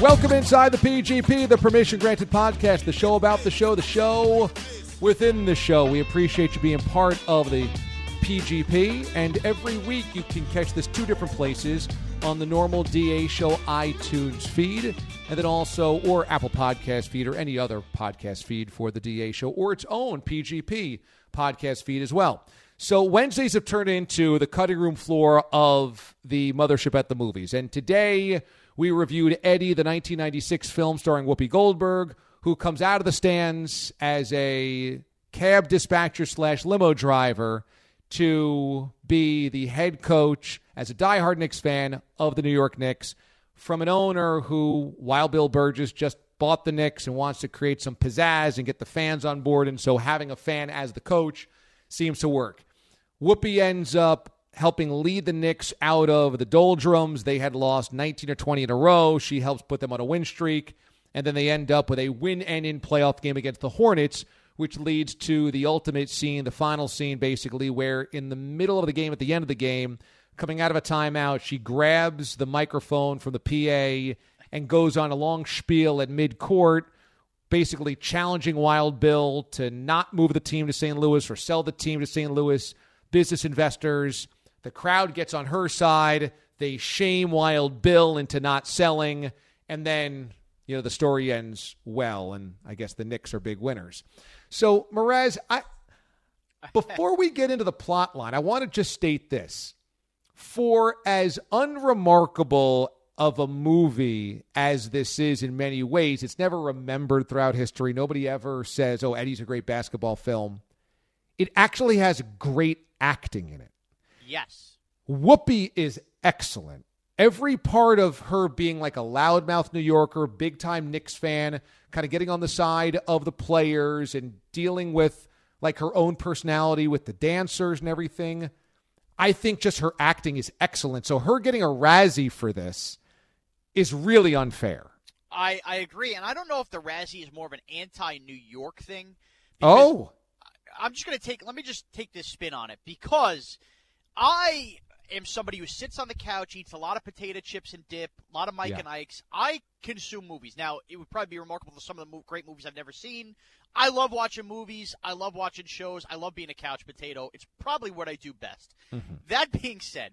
Welcome inside the PGP, the Permission Granted podcast, the show about the show, the show within the show. We appreciate you being part of the PGP, and every week you can catch this two different places on the normal DA Show iTunes feed, and then also, or Apple Podcast feed, or any other podcast feed for the DA Show, or its own PGP podcast feed as well. So Wednesdays have turned into the cutting room floor of the mothership at the movies, and today we reviewed Eddie, the 1996 film starring Whoopi Goldberg, who comes out of the stands as a cab dispatcher slash limo driver to be the head coach as a diehard Knicks fan of the New York Knicks from an owner who, while Bill Burgess just bought the Knicks and wants to create some pizzazz and get the fans on board, and so having a fan as the coach seems to work. Whoopi ends up helping lead the Knicks out of the doldrums. They had lost 19 or 20 in a row. She helps put them on a win streak. And then they end up with a win and in playoff game against the Hornets, which leads to the ultimate scene, the final scene, basically, where in the middle of the game, at the end of the game, coming out of a timeout, she grabs the microphone from the PA and goes on a long spiel at mid court, basically challenging Wild Bill to not move the team to St. Louis or sell the team to St. Louis business investors. The crowd gets on her side. They shame Wild Bill into not selling. And then, you know, the story ends well. And I guess the Knicks are big winners. So, Mraz, I, before we get into the plot line, I want to just state this. For as unremarkable of a movie as this is in many ways, it's never remembered throughout history. Nobody ever says, oh, Eddie's a great basketball film. It actually has great acting in it. Yes. Whoopi is excellent. Every part of her being like a loudmouth New Yorker, big time Knicks fan, kind of getting on the side of the players and dealing with like her own personality with the dancers and everything. I think just her acting is excellent. So her getting a Razzie for this is really unfair. I, I agree. And I don't know if the Razzie is more of an anti New York thing. Oh. I'm just going to take, let me just take this spin on it because I am somebody who sits on the couch, eats a lot of potato chips and dip, a lot of Mike Yeah. and Ike's. I consume movies. Now, it would probably be remarkable for some of the great movies I've never seen. I love watching movies. I love watching shows. I love being a couch potato. It's probably what I do best. Mm-hmm. That being said,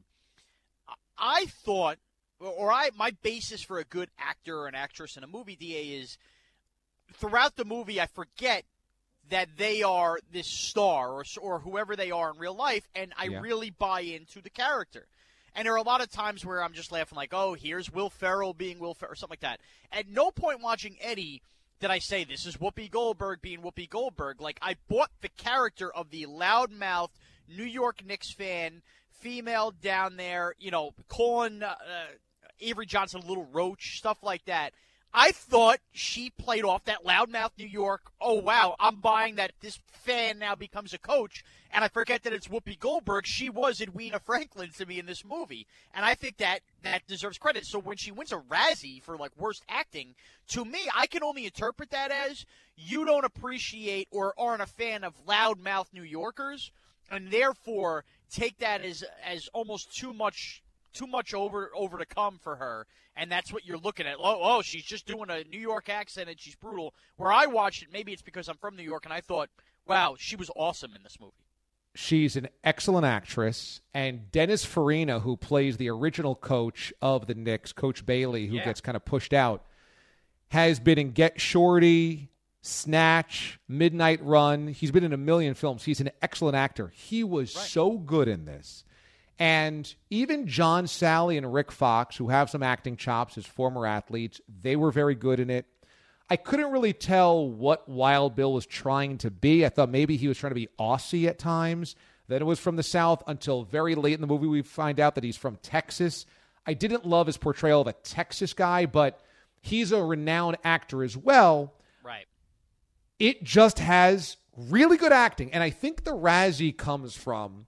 I- I thought, or I, my basis for a good actor or an actress in a movie, Da, is throughout the movie, I forget that they are this star or, or whoever they are in real life, and I Yeah. really buy into the character. And there are a lot of times where I'm just laughing, like, oh, here's Will Ferrell being Will Ferrell, or something like that. At no point watching Eddie did I say, this is Whoopi Goldberg being Whoopi Goldberg. Like, I bought the character of the loudmouth New York Knicks fan, female down there, you know, calling uh, uh, Avery Johnson a little roach, stuff like that. I thought she played off that loudmouth New York. Oh wow, I'm buying that this fan now becomes a coach, and I forget that it's Whoopi Goldberg. She was Edwina Franklin to me in this movie, and I think that that deserves credit. So when she wins a Razzie for like worst acting, to me, I can only interpret that as you don't appreciate or aren't a fan of loudmouth New Yorkers, and therefore take that as as almost too much too much over over to come for her, and that's what you're looking at. Oh, oh, she's just doing a New York accent and she's brutal. Where I watched it, maybe it's because I'm from New York, and I thought, wow, she was awesome in this movie. She's an excellent actress, and Dennis Farina, who plays the original coach of the Knicks, Coach Bailey, who Yeah. gets kind of pushed out, has been in Get Shorty, Snatch, Midnight Run. He's been in a million films. He's an excellent actor. He was so good in this. And even John Salley and Rick Fox, who have some acting chops as former athletes, they were very good in it. I couldn't really tell what Wild Bill was trying to be. I thought maybe he was trying to be Aussie at times. Then it was from the South until very late in the movie we find out that he's from Texas. I didn't love his portrayal of a Texas guy, but he's a renowned actor as well Right. it just has really good acting. And I think the Razzie comes from,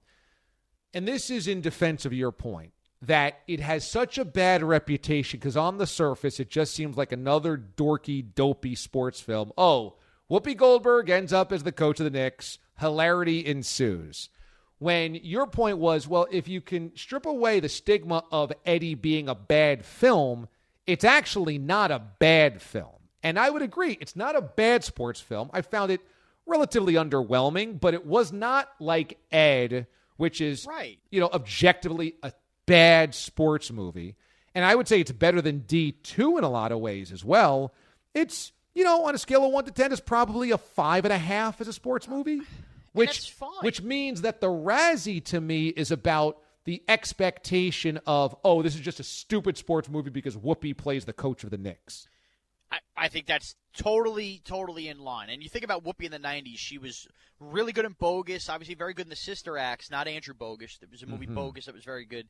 and this is in defense of your point, that it has such a bad reputation because on the surface, it just seems like another dorky, dopey sports film. Oh, Whoopi Goldberg ends up as the coach of the Knicks. Hilarity ensues. When your point was, well, if you can strip away the stigma of Eddie being a bad film, it's actually not a bad film. And I would agree, it's not a bad sports film. I found it relatively underwhelming, but it was not like Ed, which is, Right. you know, objectively a bad sports movie. And I would say it's better than D2 in a lot of ways as well. It's, you know, on a scale of 1 to 10, it's probably a five and a half as a sports movie. Which, that's fine. which means that the Razzie to me is about the expectation of, oh, this is just a stupid sports movie because Whoopi plays the coach of the Knicks. I, I think that's totally, totally in line. And you think about Whoopi in the '90s; she was really good in Bogus. Obviously, very good in the Sister Acts. Not Andrew Bogut. There was a movie Mm-hmm. Bogus that was very good.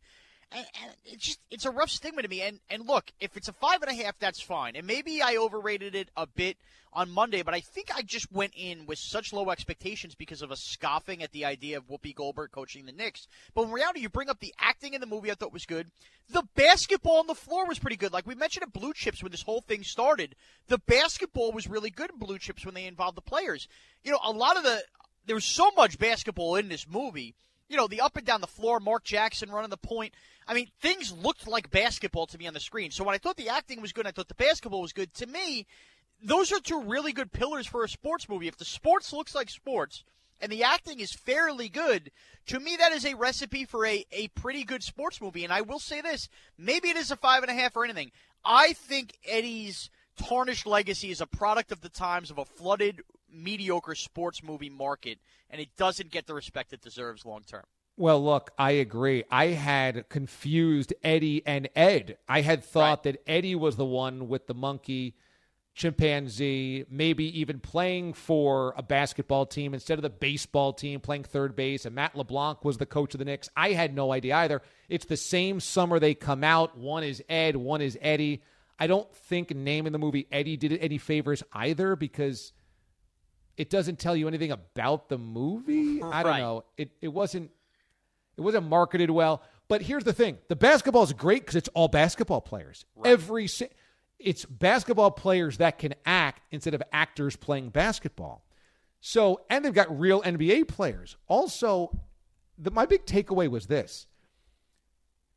And, and it's just it's a rough stigma to me. And and look, if it's a five and a half, that's fine. And maybe I overrated it a bit on Monday, but I think I just went in with such low expectations because of a scoffing at the idea of Whoopi Goldberg coaching the Knicks. But in reality, you bring up the acting in the movie. I thought was good. The basketball on the floor was pretty good. Like we mentioned at Blue Chips when this whole thing started, the basketball was really good in Blue Chips when they involved the players. You know, a lot of the there was so much basketball in this movie. You know, the up and down the floor, Mark Jackson running the point. I mean, things looked like basketball to me on the screen. So when I thought the acting was good, I thought the basketball was good. To me, those are two really good pillars for a sports movie. If the sports looks like sports and the acting is fairly good, to me that is a recipe for a, a pretty good sports movie. And I will say this, maybe it is a five and a half or anything. I think Eddie's tarnished legacy is a product of the times of a flooded, mediocre sports movie market, and it doesn't get the respect it deserves long term. Well, look, I agree. I had confused Eddie and Ed. I had thought that Eddie was the one with the monkey chimpanzee, maybe even playing for a basketball team instead of the baseball team playing third base, and Matt LeBlanc was the coach of the Knicks. I had no idea either. It's the same summer they come out. One is Ed, one is Eddie. I don't think naming the movie Eddie did it any favors either because it doesn't tell you anything about the movie. Uh-huh. I don't Right. know. It it wasn't it wasn't marketed well. But here's the thing: the basketball is great because it's all basketball players. Every it's basketball players that can act instead of actors playing basketball. So, and they've got real NBA players. Also, the, my big takeaway was this: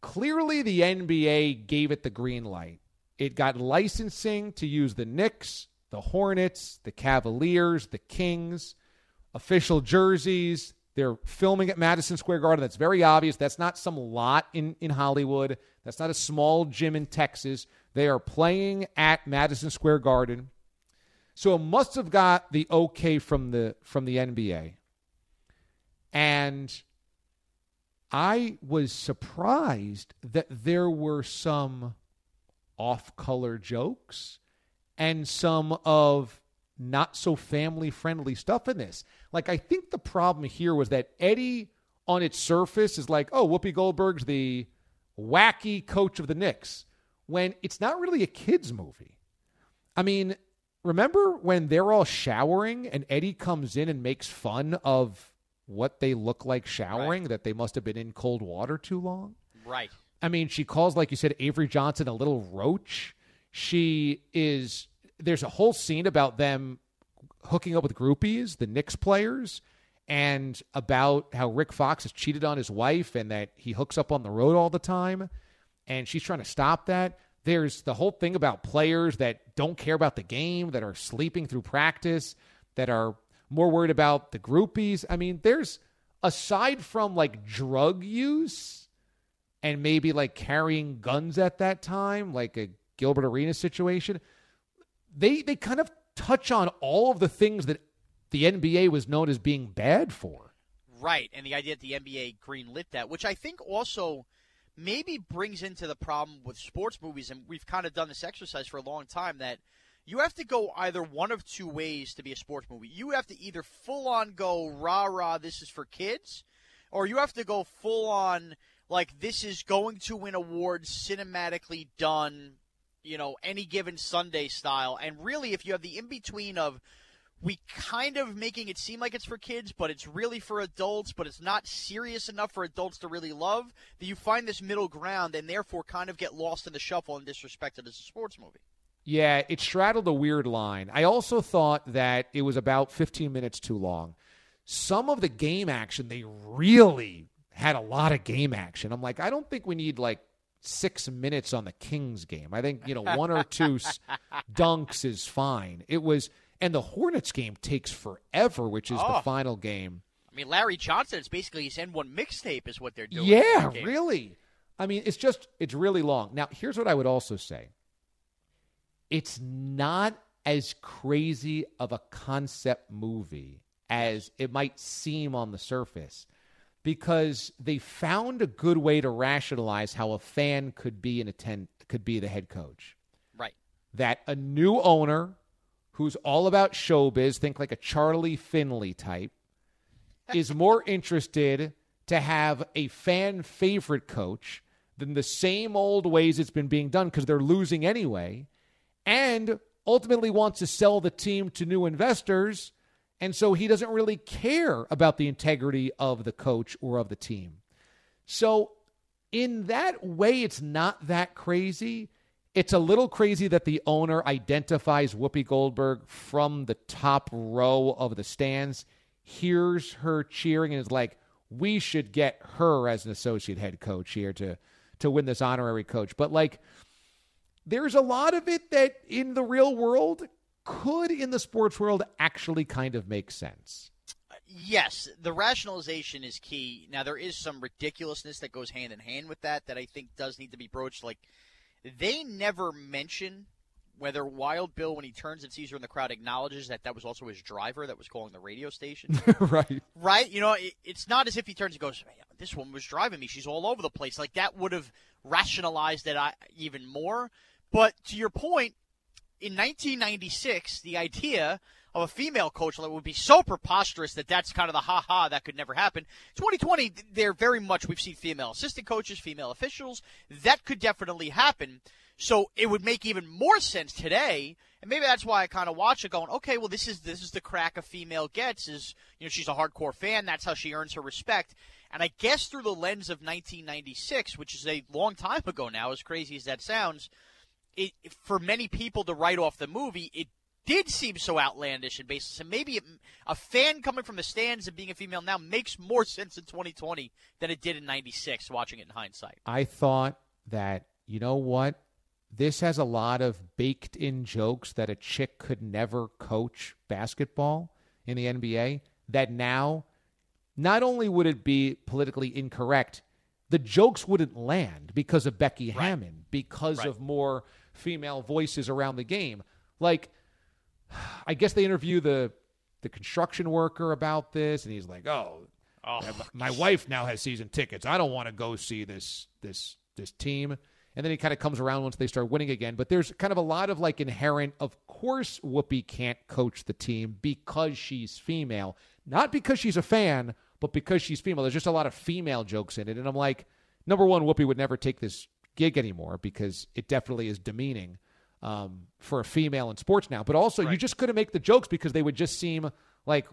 clearly, the NBA gave it the green light. It got licensing to use the Knicks, the Hornets, the Cavaliers, the Kings, official jerseys. They're filming at Madison Square Garden. That's very obvious. That's not some lot in, in Hollywood. That's not a small gym in Texas. They are playing at Madison Square Garden. So it must have got the okay from the from the NBA. And I was surprised that there were some off-color jokes and some of not so family friendly stuff in this. Like, I think the problem here was that Eddie, on its surface, is like, oh, Whoopi Goldberg's the wacky coach of the Knicks, when it's not really a kids' movie. I mean, remember when they're all showering and Eddie comes in and makes fun of what they look like showering, that they must have been in cold water too long? Right. I mean, she calls, like you said, Avery Johnson a little roach. She is, there's a whole scene about them hooking up with groupies, the Knicks players, and about how Rick Fox has cheated on his wife and that he hooks up on the road all the time. And she's trying to stop that. There's the whole thing about players that don't care about the game, that are sleeping through practice, that are more worried about the groupies. I mean, there's aside from like drug use and maybe like carrying guns at that time, like a Gilbert Arenas situation, they they kind of touch on all of the things that the NBA was known as being bad for. Right, and the idea that the NBA greenlit that, which I think also maybe brings into the problem with sports movies, and we've kind of done this exercise for a long time that you have to go either one of two ways to be a sports movie. You have to either full on go rah rah, this is for kids, or you have to go full on like this is going to win awards, cinematically done, you know, any given Sunday style. And really, if you have the in between of we kind of making it seem like it's for kids, but it's really for adults, but it's not serious enough for adults to really love, that you find this middle ground and therefore kind of get lost in the shuffle and disrespected as a sports movie. Yeah, it straddled a weird line. I also thought that it was about 15 minutes too long. Some of the game action, they really had a lot of game action. I'm like, I don't think we need like six minutes on the Kings game. I think, you know, one or two dunks is fine. It was and the Hornets game takes forever, which is Oh. the final game. I mean, Larry Johnson, is basically his N1 mixtape is what they're doing. Yeah, in that game. really. I mean, it's just it's really long. Now, here's what I would also say. It's not as crazy of a concept movie as it might seem on the surface because they found a good way to rationalize how a fan could be an attend could be the head coach. Right. That a new owner who's all about showbiz, think like a Charlie Finley type, is more interested to have a fan favorite coach than the same old ways it's been being done because they're losing anyway, and ultimately wants to sell the team to new investors. And so he doesn't really care about the integrity of the coach or of the team. So, in that way, it's not that crazy. It's a little crazy that the owner identifies Whoopi Goldberg from the top row of the stands, hears her cheering, and is like, we should get her as an associate head coach here to, to win this honorary coach. But, like, there's a lot of it that in the real world could, in the sports world, actually kind of make sense. Yes, the rationalization is key. Now there is some ridiculousness that goes hand in hand with that that I think does need to be broached. Like they never mention whether Wild Bill, when he turns and sees her in the crowd, acknowledges that that was also his driver that was calling the radio station. right. right? You know, it, it's not as if he turns and goes, "This woman was driving me. She's all over the place." Like that would have rationalized it uh, even more. But to your point, in 1996, the idea of a female coach would be so preposterous that that's kind of the ha ha that could never happen. 2020, they're very much we've seen female assistant coaches, female officials. That could definitely happen. So it would make even more sense today, and maybe that's why I kind of watch it, going, okay, well, this is this is the crack a female gets. Is you know she's a hardcore fan. That's how she earns her respect. And I guess through the lens of 1996, which is a long time ago now, as crazy as that sounds, it for many people to write off the movie, it did seem so outlandish and baseless. And maybe it, a fan coming from the stands and being a female now makes more sense in 2020 than it did in 96, watching it in hindsight. I thought that, you know what? This has a lot of baked in jokes that a chick could never coach basketball in the NBA. That now, not only would it be politically incorrect, the jokes wouldn't land because of Becky Hammon, because Right. of more female voices around the game. Like, I guess they interview the the construction worker about this, and he's like, "Oh, oh my wife now has season tickets. I don't want to go see this this this team." And then he kind of comes around once they start winning again. But there's kind of a lot of like inherent. Of course, Whoopi can't coach the team because she's female, not because she's a fan, but because she's female. There's just a lot of female jokes in it, and I'm like, number one, Whoopi would never take this gig anymore because it definitely is demeaning. um, for a female in sports now. But also, you just couldn't make the jokes because they would just seem like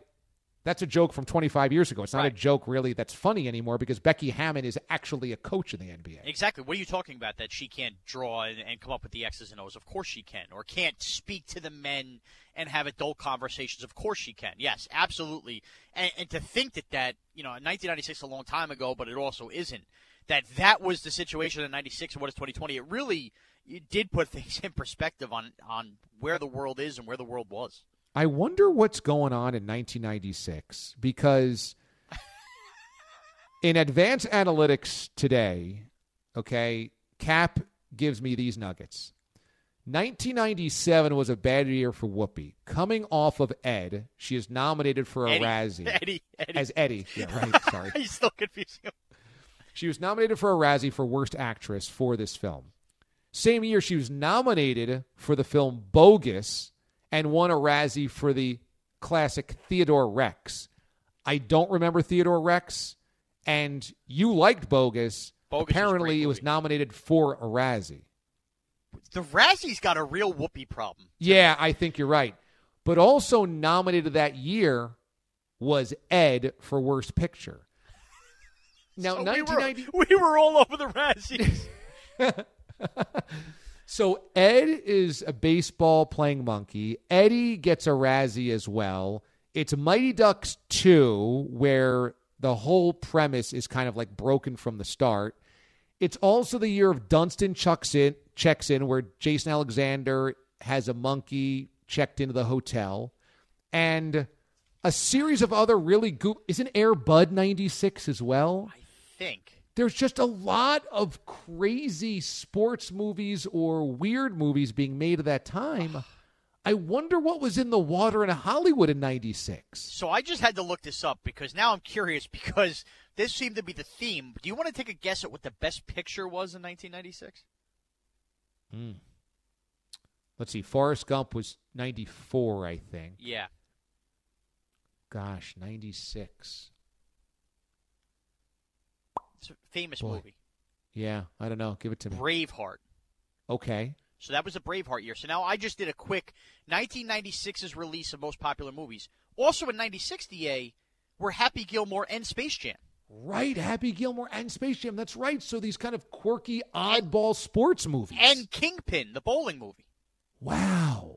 that's a joke from 25 years ago. It's not a joke really that's funny anymore because Becky Hammon is actually a coach in the NBA. Exactly. What are you talking about? That she can't draw and, and come up with the X's and O's? Of course she can. Or can't speak to the men and have adult conversations? Of course she can. Yes, absolutely. And, and to think that that you know, in 1996 is a long time ago, but it also isn't. That that was the situation in '96 and what is 2020? It really it did put things in perspective on on where the world is and where the world was. I wonder what's going on in 1996 because in advanced analytics today, okay, Cap gives me these nuggets. 1997 was a bad year for Whoopi. Coming off of Ed, she is nominated for a Eddie. Razzie. Eddie, Eddie. As Eddie. Yeah, right. Sorry. He's still confusing him. She was nominated for a Razzie for Worst Actress for this film. Same year, she was nominated for the film Bogus and won a Razzie for the classic Theodore Rex. I don't remember Theodore Rex, and you liked Bogus. Bogus Apparently, it was nominated for a Razzie. The Razzie's got a real Whoopi problem. Yeah, I think you're right. But also nominated that year was Ed for Worst Picture. Now, So we, were, we were all over the Razzies. So Ed is a baseball playing monkey. Eddie gets a Razzie as well. It's Mighty Ducks 2, where the whole premise is kind of like broken from the start. It's also the year of Dunston checks in, checks in where Jason Alexander has a monkey checked into the hotel. And a series of other really good. Isn't Air Bud 96 as well? Think. there's just a lot of crazy sports movies or weird movies being made at that time. I wonder what was in the water in Hollywood in 96. So I just had to look this up because now I'm curious because this seemed to be the theme. Do you want to take a guess at what the best picture was in 1996? Hmm. Let's see. Forrest Gump was 94, I think. Yeah. Gosh, 96. It's a famous Boy. movie. Yeah, I don't know. Give it to me. Braveheart. Okay. So that was a Braveheart year. So now I just did a quick 1996's release of most popular movies. Also in 96, DA, were Happy Gilmore and Space Jam. Right, Happy Gilmore and Space Jam. That's right. So these kind of quirky, oddball sports movies. And Kingpin, the bowling movie. wow.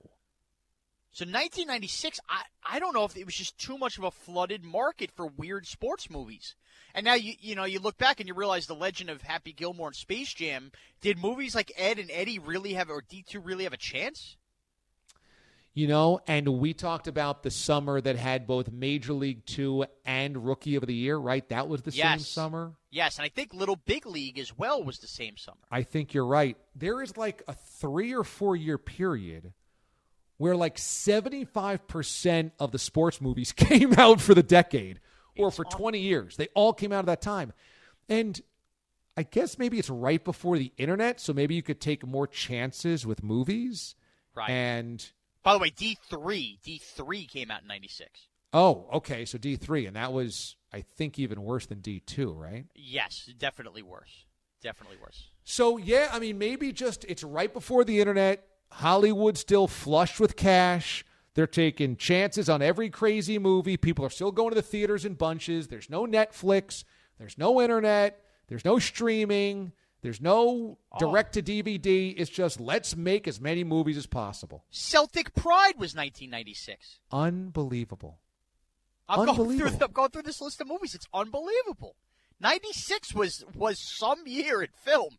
So 1996, I, I don't know if it was just too much of a flooded market for weird sports movies. And now you you know you look back and you realize the legend of Happy Gilmore and Space Jam. Did movies like Ed and Eddie really have or D two really have a chance? You know, and we talked about the summer that had both Major League Two and Rookie of the Year, right? That was the same summer. Yes, and I think Little Big League as well was the same summer. I think you're right. There is like a three or four year period where like 75% of the sports movies came out for the decade or for 20 years. They all came out of that time. And I guess maybe it's right before the internet, so maybe you could take more chances with movies. Right. And By the way, D three D three came out in '96. oh, okay, so D3 and that was I think even worse than D2, right? Yes, definitely worse. Definitely worse. So yeah, I mean maybe just it's right before the internet. Hollywood still flushed with cash. They're taking chances on every crazy movie. People are still going to the theaters in bunches. There's no Netflix. There's no internet. There's no streaming. There's no oh. direct to DVD. It's just let's make as many movies as possible. Celtic Pride was 1996. Unbelievable. I'm going, through, Unbelievable. I'm going through this list of movies. It's unbelievable. 96 was was some year in film.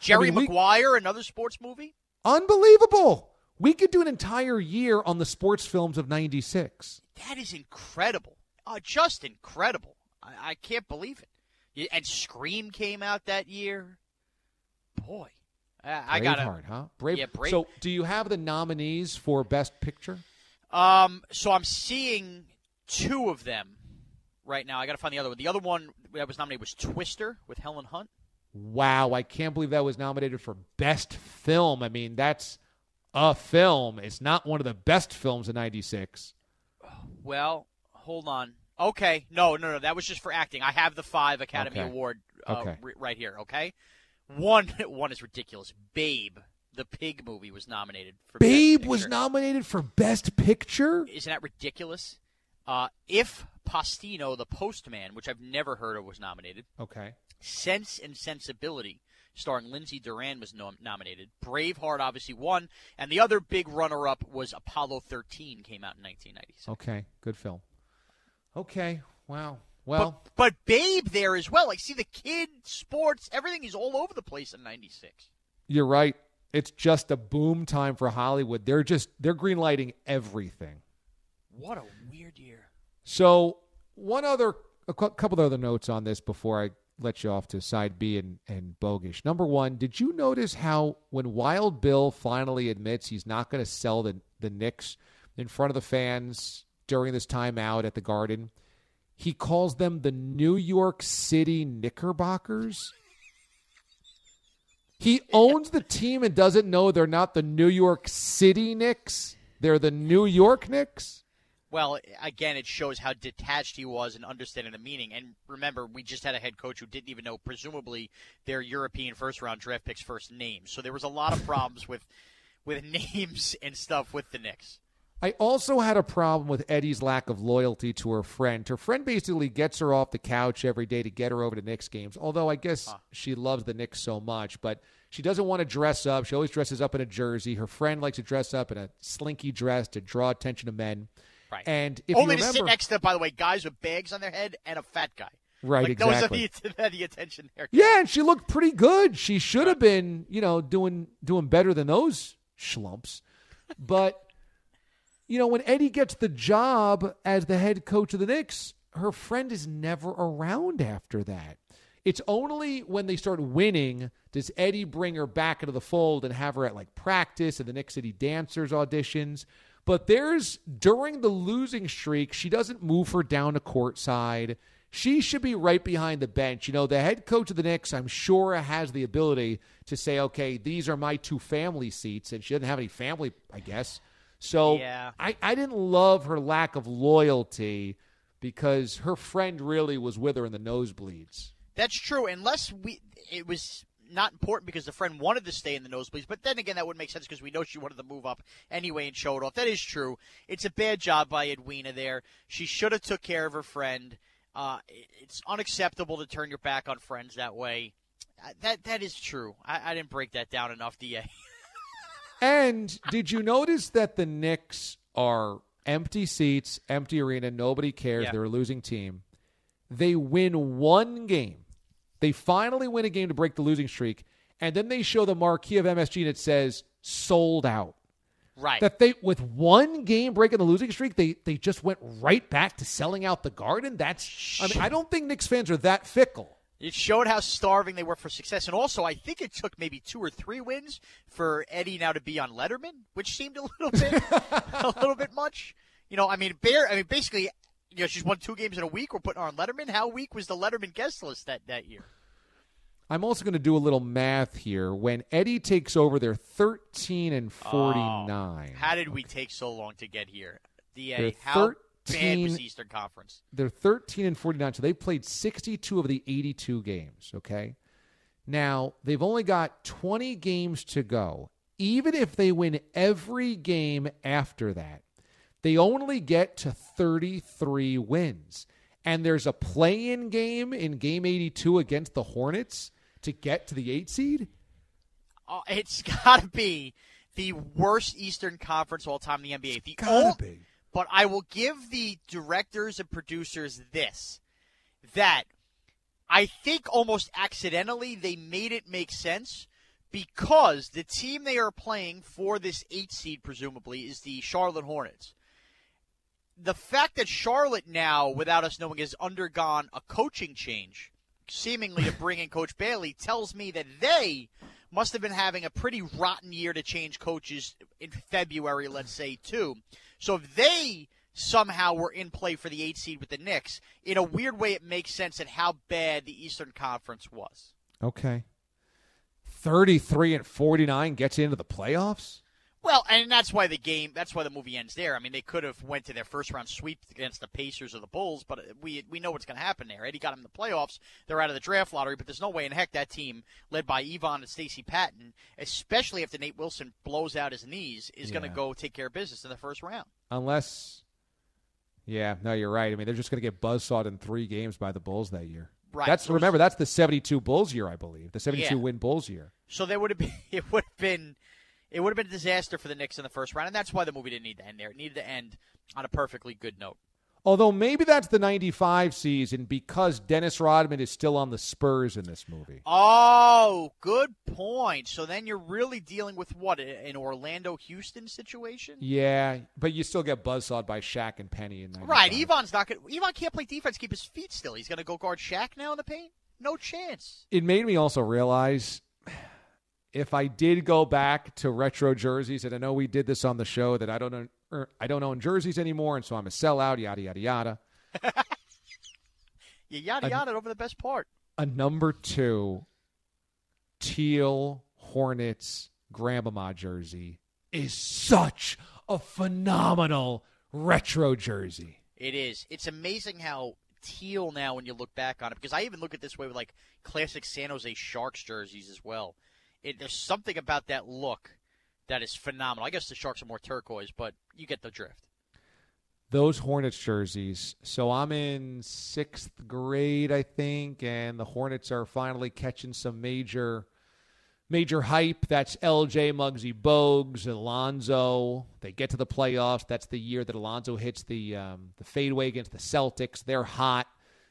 Jerry mean, we- Maguire, another sports movie. Unbelievable. We could do an entire year on the sports films of 96. That is incredible. Uh, just incredible. I, I can't believe it. And Scream came out that year. Boy, I, I got Braveheart, huh? Brave. Yeah, Brave- So, do you have the nominees for Best Picture? Um, so I'm seeing two of them right now. I got to find the other one. The other one that was nominated was Twister with Helen Hunt. Wow, I can't believe that was nominated for Best Film. I mean, that's a film. It's not one of the best films of 96. Well, hold on. Okay, no, no, no. That was just for acting. I have the five Academy Okay. Award uh, Okay. r- right here. Okay, one one is ridiculous. Babe the Pig movie, was nominated for Babe was nominated for Best Picture. Isn't that ridiculous? Uh, if Postino, the Postman, which I've never heard of, was nominated. Okay. Sense and Sensibility, starring Lindsay Doran, was nom- nominated. Braveheart obviously won, and the other big runner-up was Apollo 13, came out in 1996. Okay. Good film. Okay. Wow. Well, but, but Babe there as well. Like, see the kid, sports, everything is all over the place in '96. you're right. It's just a boom time for Hollywood. They're just they're greenlighting everything. What a weird year. So one other, a couple of other notes on this before I let you off to side B and, and bogish. Number one, did you notice how when Wild Bill finally admits he's not going to sell the the Knicks in front of the fans during this timeout at the Garden, he calls them the New York City Knickerbockers. He owns the team and doesn't know they're not the New York City Knicks. They're the New York Knicks. Well, again, it shows how detached he was in understanding the meaning. And remember, we just had a head coach who didn't even know, presumably, their European first-round draft picks' first names. So there was a lot of problems with with names and stuff with the Knicks. I also had a problem with Eddie's lack of loyalty to her friend. Her friend basically gets her off the couch every day to get her over to Knicks games, although I guess she loves the Knicks so much, but she doesn't want to dress up. She always dresses up in a jersey. Her friend likes to dress up in a slinky dress to draw attention to men. Right. And if Only you to sit next to, by the way, guys with bags on their head and a fat guy. Right, like, exactly. Those are the, the attention there. Yeah, and she looked pretty good. She should have been, you know, doing doing better than those schlumps. But you know, when Eddie gets the job as the head coach of the Knicks, her friend is never around after that. It's only when they start winning does Eddie bring her back into the fold and have her at like practice and the Knicks City Dancers auditions. But there's during the losing streak, she doesn't move her down to courtside. She should be right behind the bench. You know, the head coach of the Knicks, I'm sure, has the ability to say, okay, these are my two family seats. And she doesn't have any family, I guess. So Yeah. I, I didn't love her lack of loyalty because her friend really was with her in the nosebleeds. That's true, unless we it was not important because the friend wanted to stay in the nosebleeds. But then again, that would make sense because we know she wanted to move up anyway and show it off. That is true. It's a bad job by Edwina there. She should have took care of her friend. Uh, it's unacceptable to turn your back on friends that way. Uh, That that is true. I, I didn't break that down enough, Da. And did you notice that the Knicks are empty seats, empty arena, nobody cares, Yeah. they're a losing team. They win one game. They finally win a game to break the losing streak, and then they show the marquee of MSG and it says sold out. Right. That they with one game breaking the losing streak, they they just went right back to selling out the garden. That's I mean, I don't think Knicks fans are that fickle. It showed how starving they were for success, and also I think it took maybe two or three wins for Eddie now to be on Letterman, which seemed a little bit, a little bit much. You know, I mean, Bear. I mean, basically, you know, she's won two games in a week. We're putting her on Letterman. How weak was the Letterman guest list that that year? I'm also going to do a little math here. When Eddie takes over, they're 13 and 49. How did we take so long to get here? Da, They're how bad 13 was the Eastern Conference? They're 13 and 49, so they played 62 of the 82 games, okay? Now, they've only got 20 games to go. Even if they win every game after that, they only get to 33 wins. And there's a play in game in game 82 against the Hornets to get to the eight seed. Uh, it's got to be the worst Eastern Conference of all time in the NBA. The Gotta be. But I will give the directors and producers this that I think almost accidentally they made it make sense because the team they are playing for this eight seed, presumably, is the Charlotte Hornets. The fact that Charlotte now, without us knowing, has undergone a coaching change, seemingly to bring in Coach Bailey, tells me that they must have been having a pretty rotten year to change coaches in February, let's say, too. So if they somehow were in play for the eight seed with the Knicks, in a weird way, it makes sense at how bad the Eastern Conference was. Okay. 33 and 49 gets into the playoffs? Well, and that's why the game, that's why the movie ends there. I mean, they could have went to their first round sweep against the Pacers or the Bulls, but we we know what's going to happen there. Eddie got them in the playoffs. They're out of the draft lottery, but there's no way in heck that team, led by Ivan and Stacy Patton, especially after Nate Wilson blows out his knees, is going to go take care of business in the first round. Unless, yeah, no, you're right. I mean, they're just going to get buzzsawed in three games by the Bulls that year. Right. That's remember that's the 72 Bulls year, I believe. The 72 Yeah. win Bulls year. So there would have been it would have been it would have been a disaster for the Knicks in the first round, and that's why the movie didn't need to end there. It needed to end on a perfectly good note. Although maybe that's the 95 season because Dennis Rodman is still on the Spurs in this movie. Oh, good point. So then you're really dealing with what an Orlando Houston situation, Yeah, but you still get buzzsawed by Shaq and Penny in 95. right? Ivan's not going. Yvonne can't play defense, keep his feet still. He's going to go guard Shaq now in the paint. No chance. It made me also realize if I did go back to retro jerseys, and I know we did this on the show that I don't own, er, I don't own jerseys anymore, and so I'm a sellout. Yada yada yada. You yada yada over the best part. A number two teal Hornets grandmama jersey is such a phenomenal retro jersey. It is. It's amazing how teal now when you look back on it because I even look at this way with like classic San Jose Sharks jerseys as well. It, there's something about that look that is phenomenal. I guess the Sharks are more turquoise, but you get the drift. those Hornets jerseys. So I'm in sixth grade, I think, and the Hornets are finally catching some major, major hype. That's LJ, Muggsy, Bogues, Alonzo. They get to the playoffs. That's the year that Alonzo hits the um, the fadeaway against the Celtics. They're hot.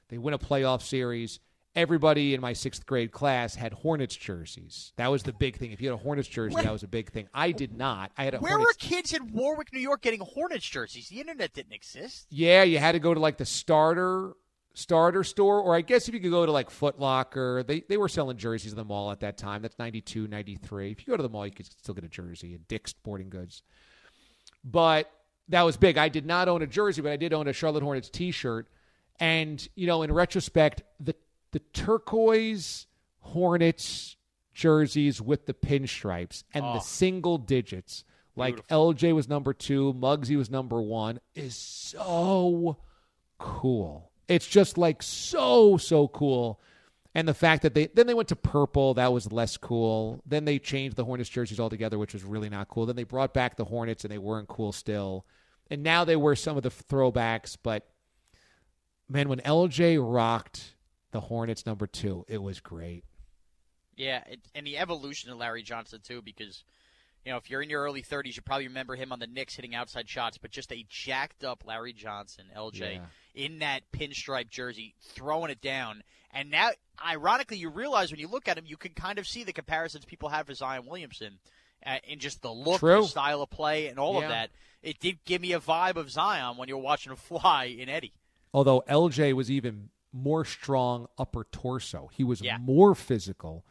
They win a playoff series. Everybody in my sixth grade class had Hornets jerseys. That was the big thing. If you had a Hornets jersey, that was a big thing. I did not. I had a Where Hornets were kids in Warwick, New York, getting Hornets jerseys? The internet didn't exist. Yeah, you had to go to like the starter starter store, or I guess if you could go to like Foot Locker, they, they were selling jerseys in the mall at that time. That's 92, 93. If you go to the mall, you could still get a jersey at Dick's Sporting Goods. But that was big. I did not own a jersey, but I did own a Charlotte Hornets t shirt. And, you know, in retrospect, the the turquoise Hornets jerseys with the pinstripes and the Oh. single digits, like LJ was number two, Muggsy was number one, is so cool. It's just like so so cool. And the fact that they then they went to purple, that was less cool. Then they changed the Hornets jerseys altogether, which was really not cool. Then they brought back the Hornets, and they weren't cool still. And now they wear some of the throwbacks, but man, when LJ rocked the Hornets number two, it was great. Yeah, it, and the evolution of Larry Johnson too, because you know if you're in your early 30s, you probably remember him on the Knicks hitting outside shots, but just a jacked up Larry Johnson, LJ, Yeah. in that pinstripe jersey, throwing it down. And now, ironically, you realize when you look at him, you can kind of see the comparisons people have for Zion Williamson. Uh, in just the look, True. the style of play, and all Yeah. of that, it did give me a vibe of Zion when you were watching him fly in Eddie. Although LJ was even more strong upper torso, he was Yeah. more physical.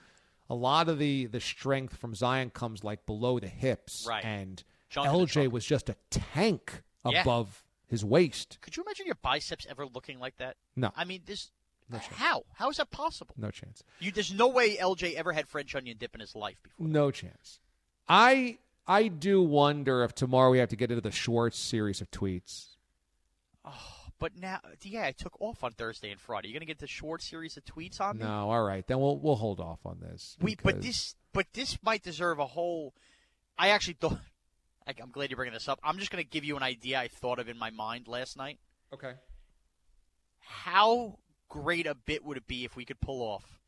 A lot of the the strength from Zion comes like below the hips, Right. and Chunk LJ was just a tank Yeah. above his waist. Could you imagine your biceps ever looking like that? No. I mean, this. No how? How is that possible? No chance. You, there's no way LJ ever had French onion dip in his life before. No chance. I I do wonder if tomorrow we have to get into the Schwartz series of tweets. Oh. But now, yeah, I took off on Thursday and Friday. You're gonna get the Schwartz series of tweets on me? No, all right, then we'll we'll hold off on this. We, but this, but this might deserve a whole. I actually thought. I'm glad you're bringing this up. I'm just gonna give you an idea I thought of in my mind last night. okay. How great a bit would it be if we could pull off,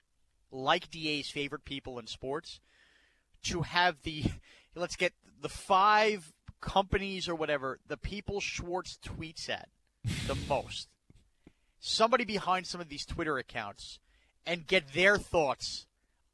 like DA's favorite people in sports, to have the, let's get the five companies or whatever, the people Schwartz tweets at the most. Somebody behind some of these Twitter accounts and get their thoughts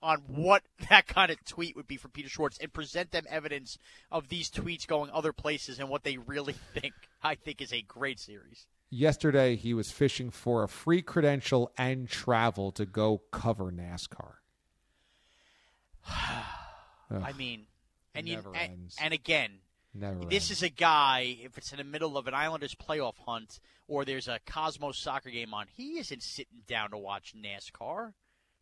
on what that kind of tweet would be from Peter Schwartz and present them evidence of these tweets going other places and what they really think. I think is a great series. Yesterday he was fishing for a free credential and travel to go cover NASCAR. I mean, and you, and, and again, never. this ends. is a guy. If it's in the middle of an Islanders playoff hunt or there's a Cosmos soccer game on, he isn't sitting down to watch NASCAR.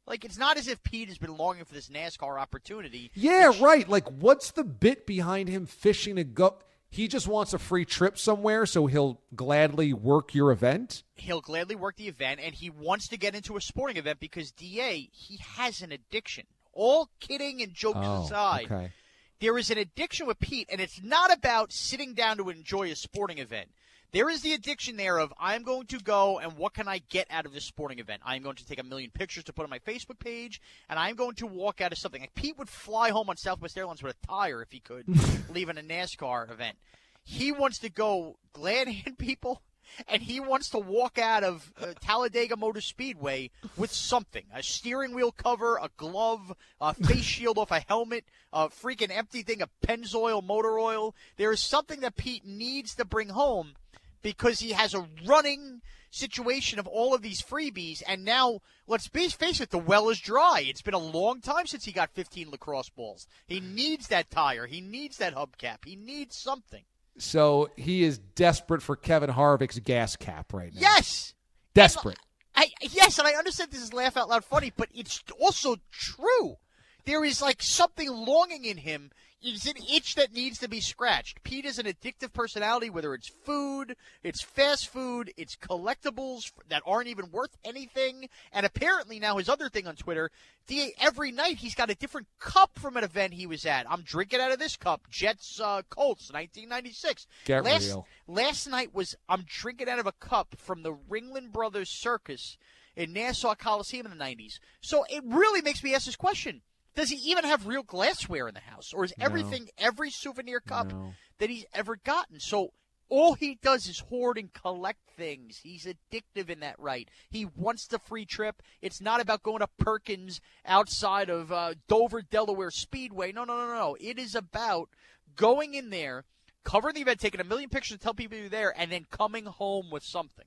Like it's not as if Pete has been longing for this NASCAR opportunity. Yeah, right. Like, what's the bit behind him fishing to go? He just wants a free trip somewhere, so he'll gladly work your event. He'll gladly work the event, and he wants to get into a sporting event because Da he has an addiction. All kidding and jokes Oh, aside, okay. There is an addiction with Pete, and it's not about sitting down to enjoy a sporting event. There is the addiction there of I'm going to go and what can I get out of this sporting event? I'm going to take a million pictures to put on my Facebook page, and I'm going to walk out of something. Like Pete would fly home on Southwest Airlines with a tire if he could, leaving a NASCAR event. He wants to go glad hand people, and he wants to walk out of uh, Talladega Motor Speedway with something a steering wheel cover, a glove, a face shield off a helmet, a freaking empty thing of Pennzoil motor oil. There is something that Pete needs to bring home because he has a running situation of all of these freebies, and now let's be, face it, the well is dry. It's been a long time since he got 15 lacrosse balls. He needs that tire. He needs that hubcap. He needs something. So he is desperate for Kevin Harvick's gas cap right now. Yes. Desperate. I yes, and I understand this is laugh out loud funny, but it's also true. There is like something longing in him. It's an itch that needs to be scratched. Pete is an addictive personality, whether it's food, it's fast food, it's collectibles that aren't even worth anything. And apparently now his other thing on Twitter, the, every night he's got a different cup from an event he was at. I'm drinking out of this cup, Jets uh, Colts, 1996. Get last, real. Last night was I'm drinking out of a cup from the Ringling Brothers Circus in Nassau Coliseum in the 90s. So it really makes me ask this question. Does he even have real glassware in the house? Or is everything, every souvenir cup No. that he's ever gotten? So all he does is hoard and collect things. He's addictive in that right. He wants the free trip. It's not about going to Perkins outside of uh, Dover, Delaware Speedway. No, no, no, no. It is about going in there, covering the event, taking a million pictures to tell people you're there, and then coming home with something.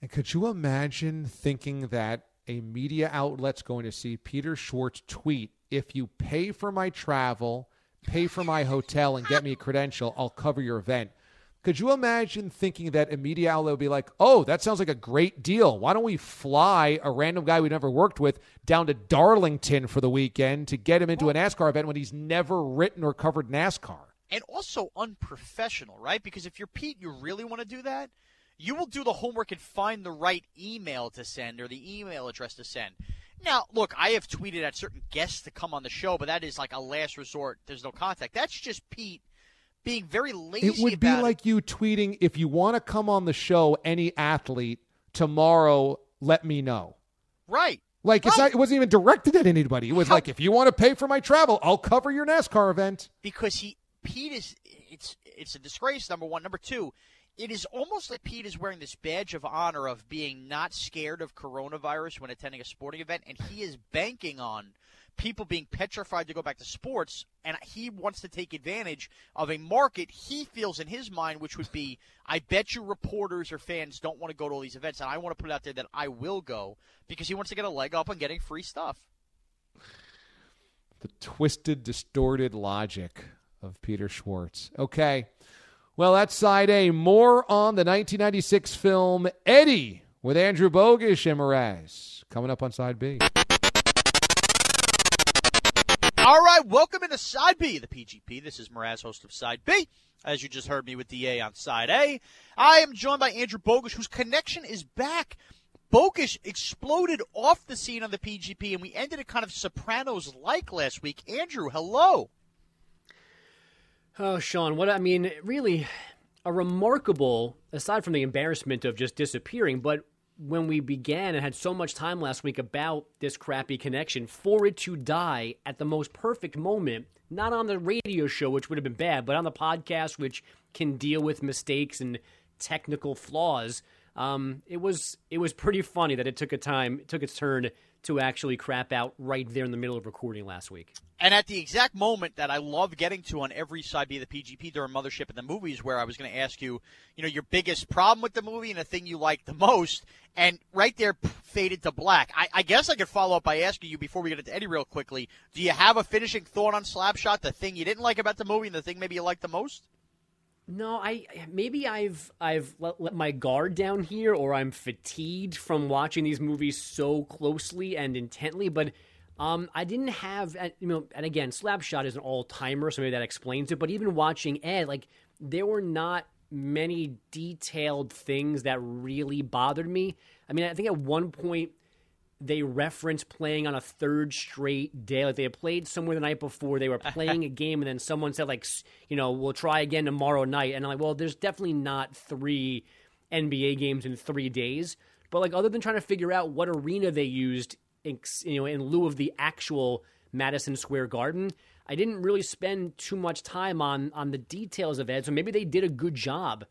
And could you imagine thinking that a media outlet's going to see Peter Schwartz tweet, if you pay for my travel, pay for my hotel, and get me a credential, I'll cover your event? Could you imagine thinking that a media outlet would be like, oh, that sounds like a great deal. Why don't we fly a random guy we never worked with down to Darlington for the weekend to get him into a NASCAR event when he's never written or covered NASCAR? and also unprofessional, right? Because if you're Pete, you really want to do that, you will do the homework and find the right email to send or the email address to send. Now, look, I have tweeted at certain guests to come on the show, but that is like a last resort. There's no contact. That's just Pete being very lazy. It would be about like you tweeting, if you want to come on the show, any athlete tomorrow, let me know. right. Like it's Right. not, it wasn't even directed at anybody. It was How- like, if you want to pay for my travel, I'll cover your NASCAR event. because he Pete is it's it's a disgrace. Number one, number two, it is almost like Pete is wearing this badge of honor of being not scared of coronavirus when attending a sporting event, and he is banking on people being petrified to go back to sports, and he wants to take advantage of a market he feels in his mind, which would be, I bet you reporters or fans don't want to go to all these events, and I want to put it out there that I will go because he wants to get a leg up on getting free stuff. The twisted, distorted logic of Peter Schwartz. Okay. Well, that's side A. More on the 1996 film Eddie with Andrew Bogish and Mraz. Coming up on side B. All right, welcome into Side B, the PGP. This is Mraz, host of Side B. As you just heard me with DA on Side A, I am joined by Andrew Bogish, whose connection is back. Bogish exploded off the scene on the PGP, and we ended it kind of Sopranos like last week. Andrew, hello. Oh, Sean, what I mean, really, a remarkable, aside from the embarrassment of just disappearing, but when we began and had so much time last week about this crappy connection, for it to die at the most perfect moment, not on the radio show, which would have been bad, but on the podcast, which can deal with mistakes and technical flaws. Um, it was it was pretty funny that it took a time, it took its turn to actually crap out right there in the middle of recording last week. And at the exact moment that I love getting to on every side B of the PGP during Mothership and the movies, where I was going to ask you, you know, your biggest problem with the movie and the thing you like the most, and right there faded to black. I, I guess I could follow up by asking you before we get into Eddie real quickly. Do you have a finishing thought on Slapshot? The thing you didn't like about the movie and the thing maybe you liked the most? No, I maybe I've I've let, let, my guard down here, or I'm fatigued from watching these movies so closely and intently. But um, I didn't have you know, and again, Slapshot is an all timer, so maybe that explains it. But even watching Ed, like there were not many detailed things that really bothered me. I mean, I think at one point they reference playing on a third straight day. Like they had played somewhere the night before. They were playing a game, and then someone said, like, you know, we'll try again tomorrow night. And I'm like, well, there's definitely not three NBA games in three days. But like, other than trying to figure out what arena they used, in, you know, in lieu of the actual Madison Square Garden, I didn't really spend too much time on on the details of it. So maybe they did a good job.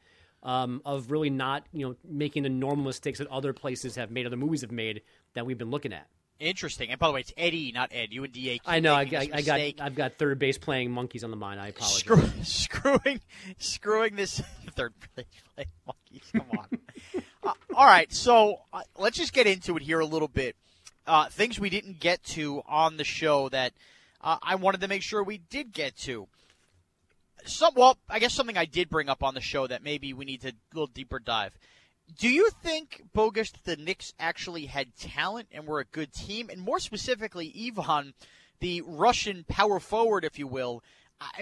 Um, of really not, you know, making the normal mistakes that other places have made, other movies have made that we've been looking at. Interesting. And by the way, it's Eddie, not Ed. You and Da. I know. I, I, I, got. I've got third base playing monkeys on the mind. I apologize. Screw, screwing, screwing this third base playing monkeys. Come on. uh, all right. So uh, let's just get into it here a little bit. Uh, things we didn't get to on the show that uh, I wanted to make sure we did get to. Some, well, I guess something I did bring up on the show that maybe we need to a little deeper dive. Do you think bogus that the Knicks actually had talent and were a good team, and more specifically, Ivan, the Russian power forward, if you will?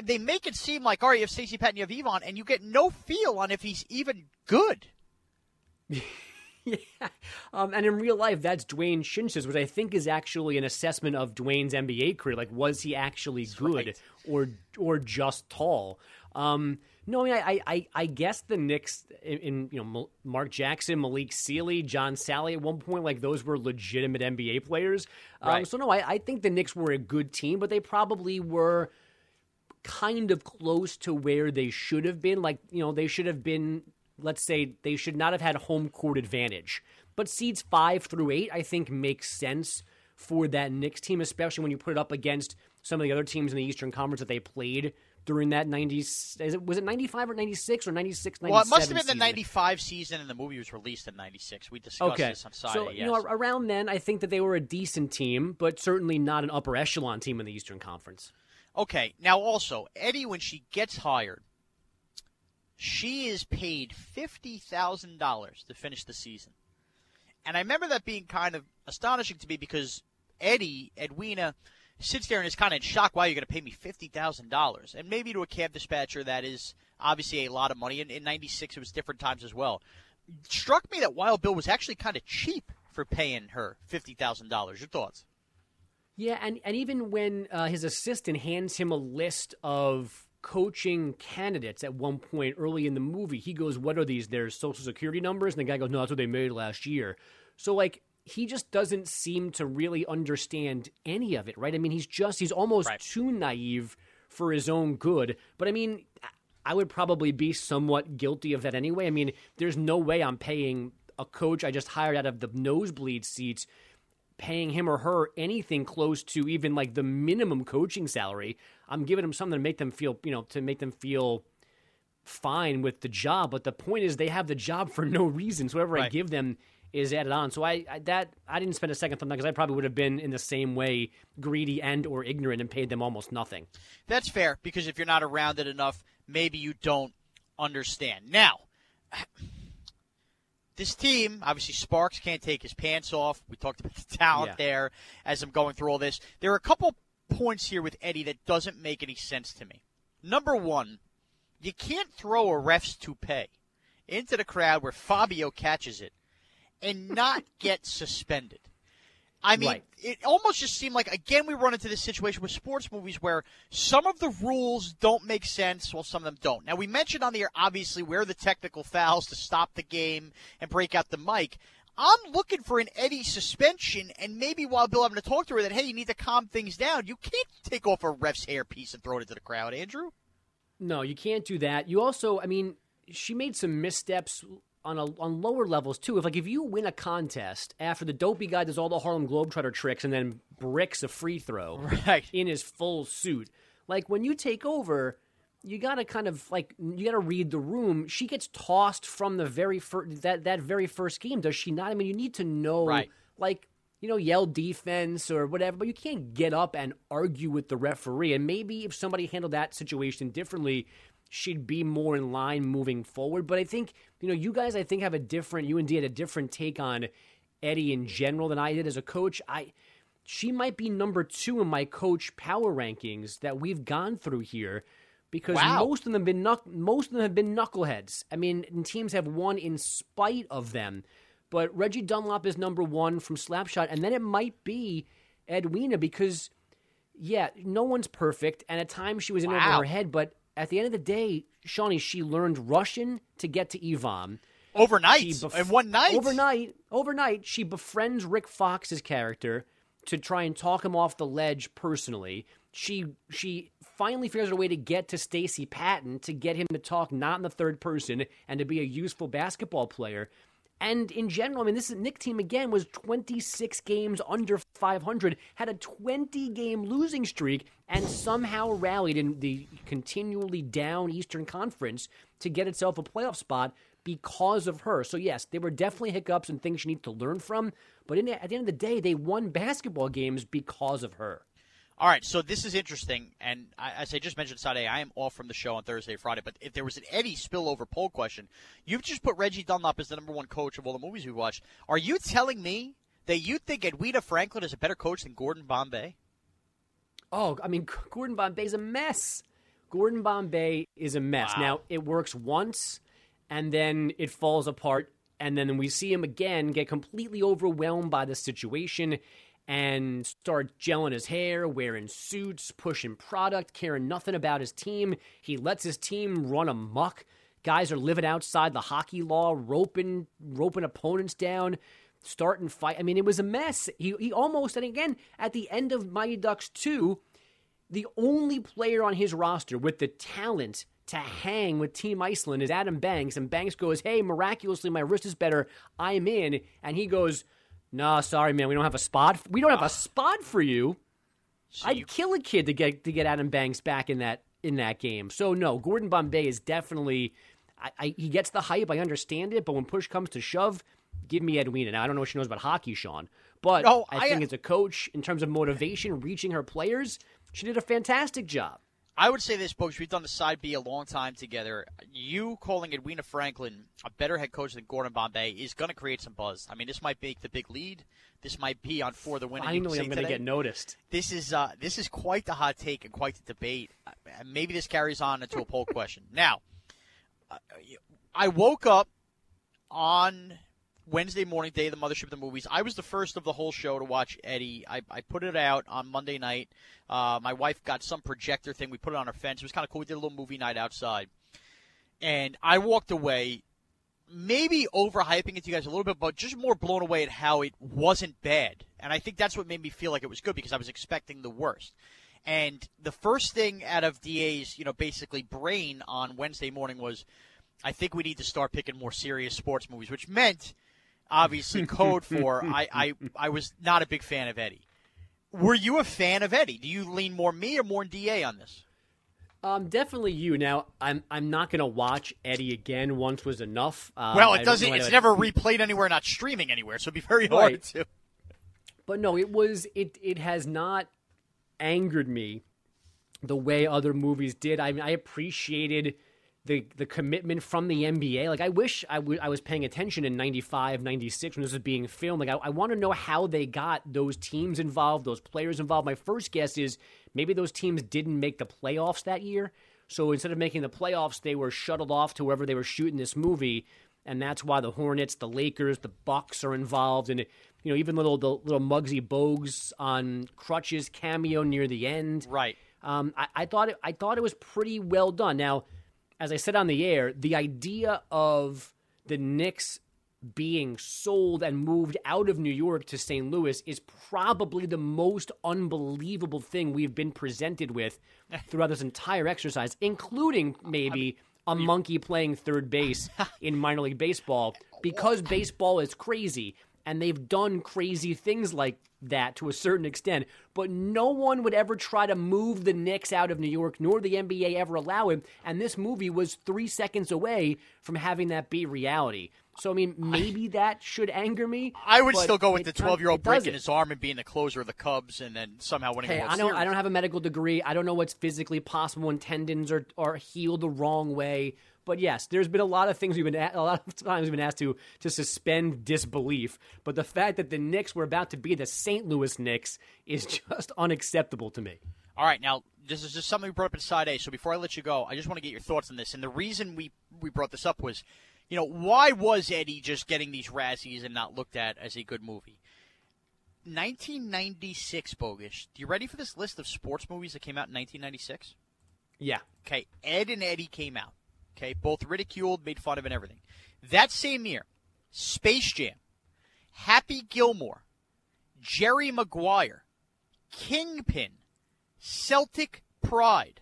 They make it seem like, all right, you have Stacey Patton, you have Ivan, and you get no feel on if he's even good. yeah. Um, and in real life, that's Dwayne Schintzius, which I think is actually an assessment of Dwayne's NBA career. Like, was he actually that's good right. or or just tall? Um, no, I mean, I, I, I guess the Knicks in, in, you know Mark Jackson, Malik Sealy, John Salley at one point, like those were legitimate NBA players. Um, right. So no, I, I think the Knicks were a good team, but they probably were kind of close to where they should have been. Like you know, they should have been. Let's say they should not have had home court advantage, but seeds five through eight, I think, makes sense for that Knicks team, especially when you put it up against some of the other teams in the Eastern Conference that they played during that 90s was it 95 or 96 or 96 well it must have been the 95 season and the movie was released in 96 we discussed okay. this on Friday, so yes. you know around then i think that they were a decent team but certainly not an upper echelon team in the eastern conference. Okay. Now also eddie when she gets hired she is paid $50000 to finish the season. And i remember that being kind of astonishing to me because eddie edwina sits there and is kind of in shock. Why you're going to pay me fifty thousand dollars? And maybe to a cab dispatcher, that is obviously a lot of money. And in '96, it was different times as well. It struck me that Wild Bill was actually kind of cheap for paying her fifty thousand dollars. Your thoughts? Yeah, and and even when uh, his assistant hands him a list of coaching candidates at one point early in the movie, he goes, "What are these? Their social security numbers?" And the guy goes, "No, that's what they made last year." So like he just doesn't seem to really understand any of it, right? I mean, he's just he's almost right. too naive for his own good. But I mean, I would probably be somewhat guilty of that anyway. I mean, there's no way I'm paying a coach I just hired out of the nosebleed seats paying him or her anything close to even like the minimum coaching salary. I'm giving them something to make them feel, you know, to make them feel fine with the job. But the point is, they have the job for no reason. So whatever right. I give them is added on. So I, I that I didn't spend a second thought because I probably would have been in the same way greedy and or ignorant and paid them almost nothing. That's fair because if you're not around it enough, maybe you don't understand. Now, this team, obviously Sparks can't take his pants off. We talked about the talent yeah. there as I'm going through all this. There are a couple points here with Eddie that doesn't make any sense to me. Number one, you can't throw a ref's toupee into the crowd where Fabio catches it and not get suspended. I mean, right. it almost just seemed like again we run into this situation with sports movies where some of the rules don't make sense, while some of them don't. Now we mentioned on the air obviously where the technical fouls to stop the game and break out the mic. I'm looking for an Eddie suspension, and maybe while Bill having to talk to her that hey, you need to calm things down. You can't take off a ref's hairpiece and throw it into the crowd, Andrew. No, you can't do that. You also, I mean, she made some missteps on a, on lower levels too. If like if you win a contest after the dopey guy does all the Harlem Globetrotter tricks and then bricks a free throw right. in his full suit, like when you take over, you gotta kind of like you gotta read the room. She gets tossed from the very first that that very first game, does she not? I mean, you need to know right. like you know, yell defense or whatever, but you can't get up and argue with the referee. And maybe if somebody handled that situation differently, she'd be more in line moving forward. But I think, you know, you guys, I think, have a different, you and D had a different take on Eddie in general than I did as a coach. I. She might be number two in my coach power rankings that we've gone through here because Wow. most of them have been knuck- most of them have been knuckleheads. I mean, and teams have won in spite of them. But Reggie Dunlop is number one from Slapshot, and then it might be Edwina because, yeah, no one's perfect, and at times she was in Wow. over her head. But at the end of the day, Shawnee, she learned Russian to get to Ivan. Overnight, bef- in one night. Overnight, overnight, she befriends Rick Fox's character to try and talk him off the ledge personally. She she finally figures out a way to get to Stacy Patton to get him to talk not in the third person and to be a useful basketball player. And in general, I mean, this Knick team again was 26 games under 500, had a 20 game losing streak, and somehow rallied in the continually down Eastern Conference to get itself a playoff spot because of her. So yes, there were definitely hiccups and things she needs to learn from. But in, at the end of the day, they won basketball games because of her. All right, so this is interesting, and I, as I just mentioned Saturday, I am off from the show on Thursday, Friday. But if there was an Eddie spillover poll question, you've just put Reggie Dunlop as the number one coach of all the movies we watched. Are you telling me that you think Edwina Franklin is a better coach than Gordon Bombay? Oh, I mean, Gordon Bombay's a mess. Gordon Bombay is a mess. Wow. Now, it works once, and then it falls apart, and then we see him again get completely overwhelmed by the situation and start gelling his hair, wearing suits, pushing product, caring nothing about his team. He lets his team run amok. Guys are living outside the hockey law, roping roping opponents down, starting fight. I mean, it was a mess. He he almost and again at the end of Mighty Ducks two, the only player on his roster with the talent to hang with Team Iceland is Adam Banks, and Banks goes, "Hey, miraculously my wrist is better. I'm in," and he goes, "Nah, sorry, man, we don't have a spot. We don't have a ah. spot for you." I'd kill a kid to get to get Adam Banks back in that in that game. So no, Gordon Bombay is definitely. I, I, he gets the hype. I understand it, but when push comes to shove, give me Edwina. Now I don't know what she knows about hockey, Sean, but No, I, I- think as a coach, in terms of motivation, reaching her players, she did a fantastic job. I would say this, folks. We've done the side B a long time together. You calling Edwina Franklin a better head coach than Gordon Bombay is going to create some buzz. I mean, this might make the big lead. This might be on for the win. Finally, I'm going to get noticed. This is uh, this is quite the hot take and quite the debate. Uh, Maybe this carries on into a poll question. Now, uh, I woke up on Wednesday morning, day of the mothership of the movies. I was the first of the whole show to watch Eddie. I, I put it out on Monday night. Uh, my wife got some projector thing. We put it on our fence. It was kind of cool. We did a little movie night outside, and I walked away. Maybe overhyping it to you guys a little bit, but just more blown away at how it wasn't bad. And I think that's what made me feel like it was good because I was expecting the worst. And the first thing out of DA's, you know, basically brain on Wednesday morning was, I think we need to start picking more serious sports movies, which meant, obviously, code for I, I, I was not a big fan of Eddie. Were you a fan of Eddie? Do you lean more me or more DA on this? Um, definitely you. Now, I'm I'm not going to watch Eddie again. Once was enough. Um, well, it doesn't. It's whether- never replayed anywhere, not streaming anywhere, so it'd be very hard Right. to. But no, it was it. It has not angered me the way other movies did. I mean, I appreciated the the commitment from the NBA. Like, I wish I w- I was paying attention in 95, 96 when this was being filmed. Like, I, I want to know how they got those teams involved, those players involved. My first guess is maybe those teams didn't make the playoffs that year. So instead of making the playoffs, they were shuttled off to wherever they were shooting this movie, and that's why the Hornets, the Lakers, the Bucks are involved, and you know even little the little Muggsy Bogues on crutches cameo near the end. Right. Um, I, I thought it, I thought it was pretty well done. Now, as I said on the air, the idea of the Knicks being sold and moved out of New York to St. Louis is probably the most unbelievable thing we've been presented with throughout this entire exercise, including maybe a monkey playing third base in minor league baseball because baseball is crazy. And they've done crazy things like that to a certain extent, but no one would ever try to move the Knicks out of New York, nor the NBA ever allow it. And this movie was three seconds away from having that be reality. So I mean, maybe that should anger me. I would still go with the 12 year old breaking his arm and being the closer of the Cubs and then somehow winning Hey, I don't. I don't have a medical degree. I don't know what's physically possible when tendons are are healed the wrong way. But yes, there's been a lot of things we've been a a lot of times we've been asked to to suspend disbelief. But the fact that the Knicks were about to be the St. Louis Knicks is just unacceptable to me. All right, now this is just something we brought up in side A. So before I let you go, I just want to get your thoughts on this. And the reason we we brought this up was, you know, why was Eddie just getting these Razzies and not looked at as a good movie? 1996, bogus. Do you ready for this list of sports movies that came out in 1996? Yeah. Okay, Ed and Eddie came out. Okay, both ridiculed, made fun of, and everything. That same year, Space Jam, Happy Gilmore, Jerry Maguire, Kingpin, Celtic Pride,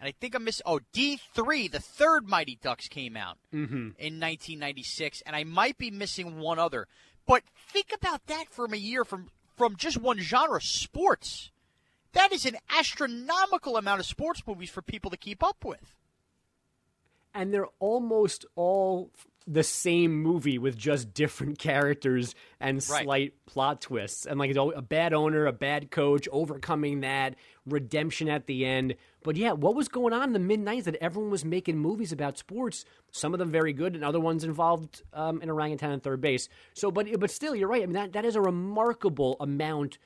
and I think I'm missing. Oh, D3, the third Mighty Ducks came out Mm-hmm. in 1996, and I might be missing one other. But think about that from a year from from just one genre, sports. That is an astronomical amount of sports movies for people to keep up with. And they're almost all the same movie with just different characters and Right. slight plot twists. And like a bad owner a bad coach overcoming that redemption at the end. But yeah what was going on in the mid 90s that everyone was making movies about sports? Some of them very good and other ones involved um, an orangutan and third base. So but but still you're right. I mean that, that is a remarkable amount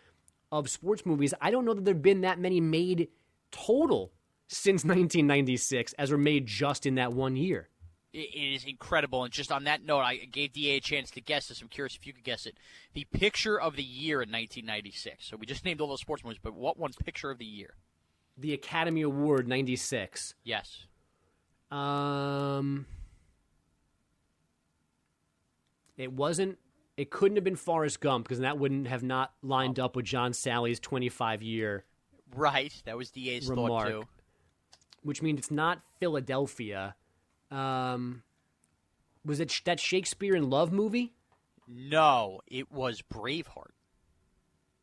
of sports movies. I don't know that there have been that many made total since 1996 as were made just in that one year It is incredible. And just on that note, I gave DA a chance to guess this. I'm curious if you could guess it. The picture of the year in 1996. So we just named all those sports movies, but what one's picture of the year? the Academy Award 96 Yes. um it wasn't it couldn't have been Forrest Gump because that wouldn't have not lined up with John Salley's 25 year Right. That was DA's thought, too. Which means it's not Philadelphia um was it sh- that Shakespeare in Love movie No, it was Braveheart.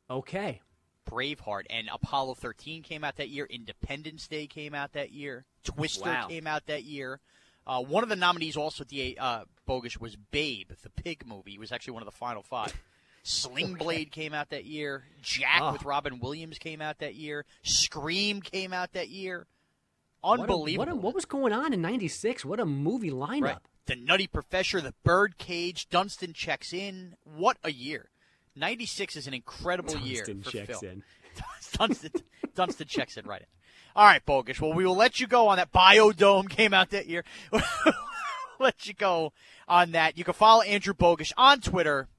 okay Braveheart and Apollo 13 came out that year. Independence Day came out that year. Twister Wow. came out that year. Uh, one of the nominees also DA uh, Bogish was Babe, the pig movie. It was actually one of the final five. Sling Blade came out that year. Jack Oh. with Robin Williams came out that year. Scream came out that year. What a- Unbelievable. what, a- what was going on in 96 what a movie lineup Right. The Nutty Professor, The Birdcage, Dunston checks in. What a year! '96 is an incredible year Dunston checks film. in. Dunston, Dunston checks in right in. All right, Bogish. Well, we will let you go on that. Biodome came out that year. let you go on that. You can follow Andrew Bogish on Twitter,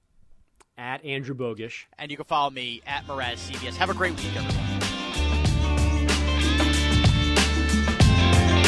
at Andrew Bogish and you can follow me at Mraz CBS. Have a great week, everyone.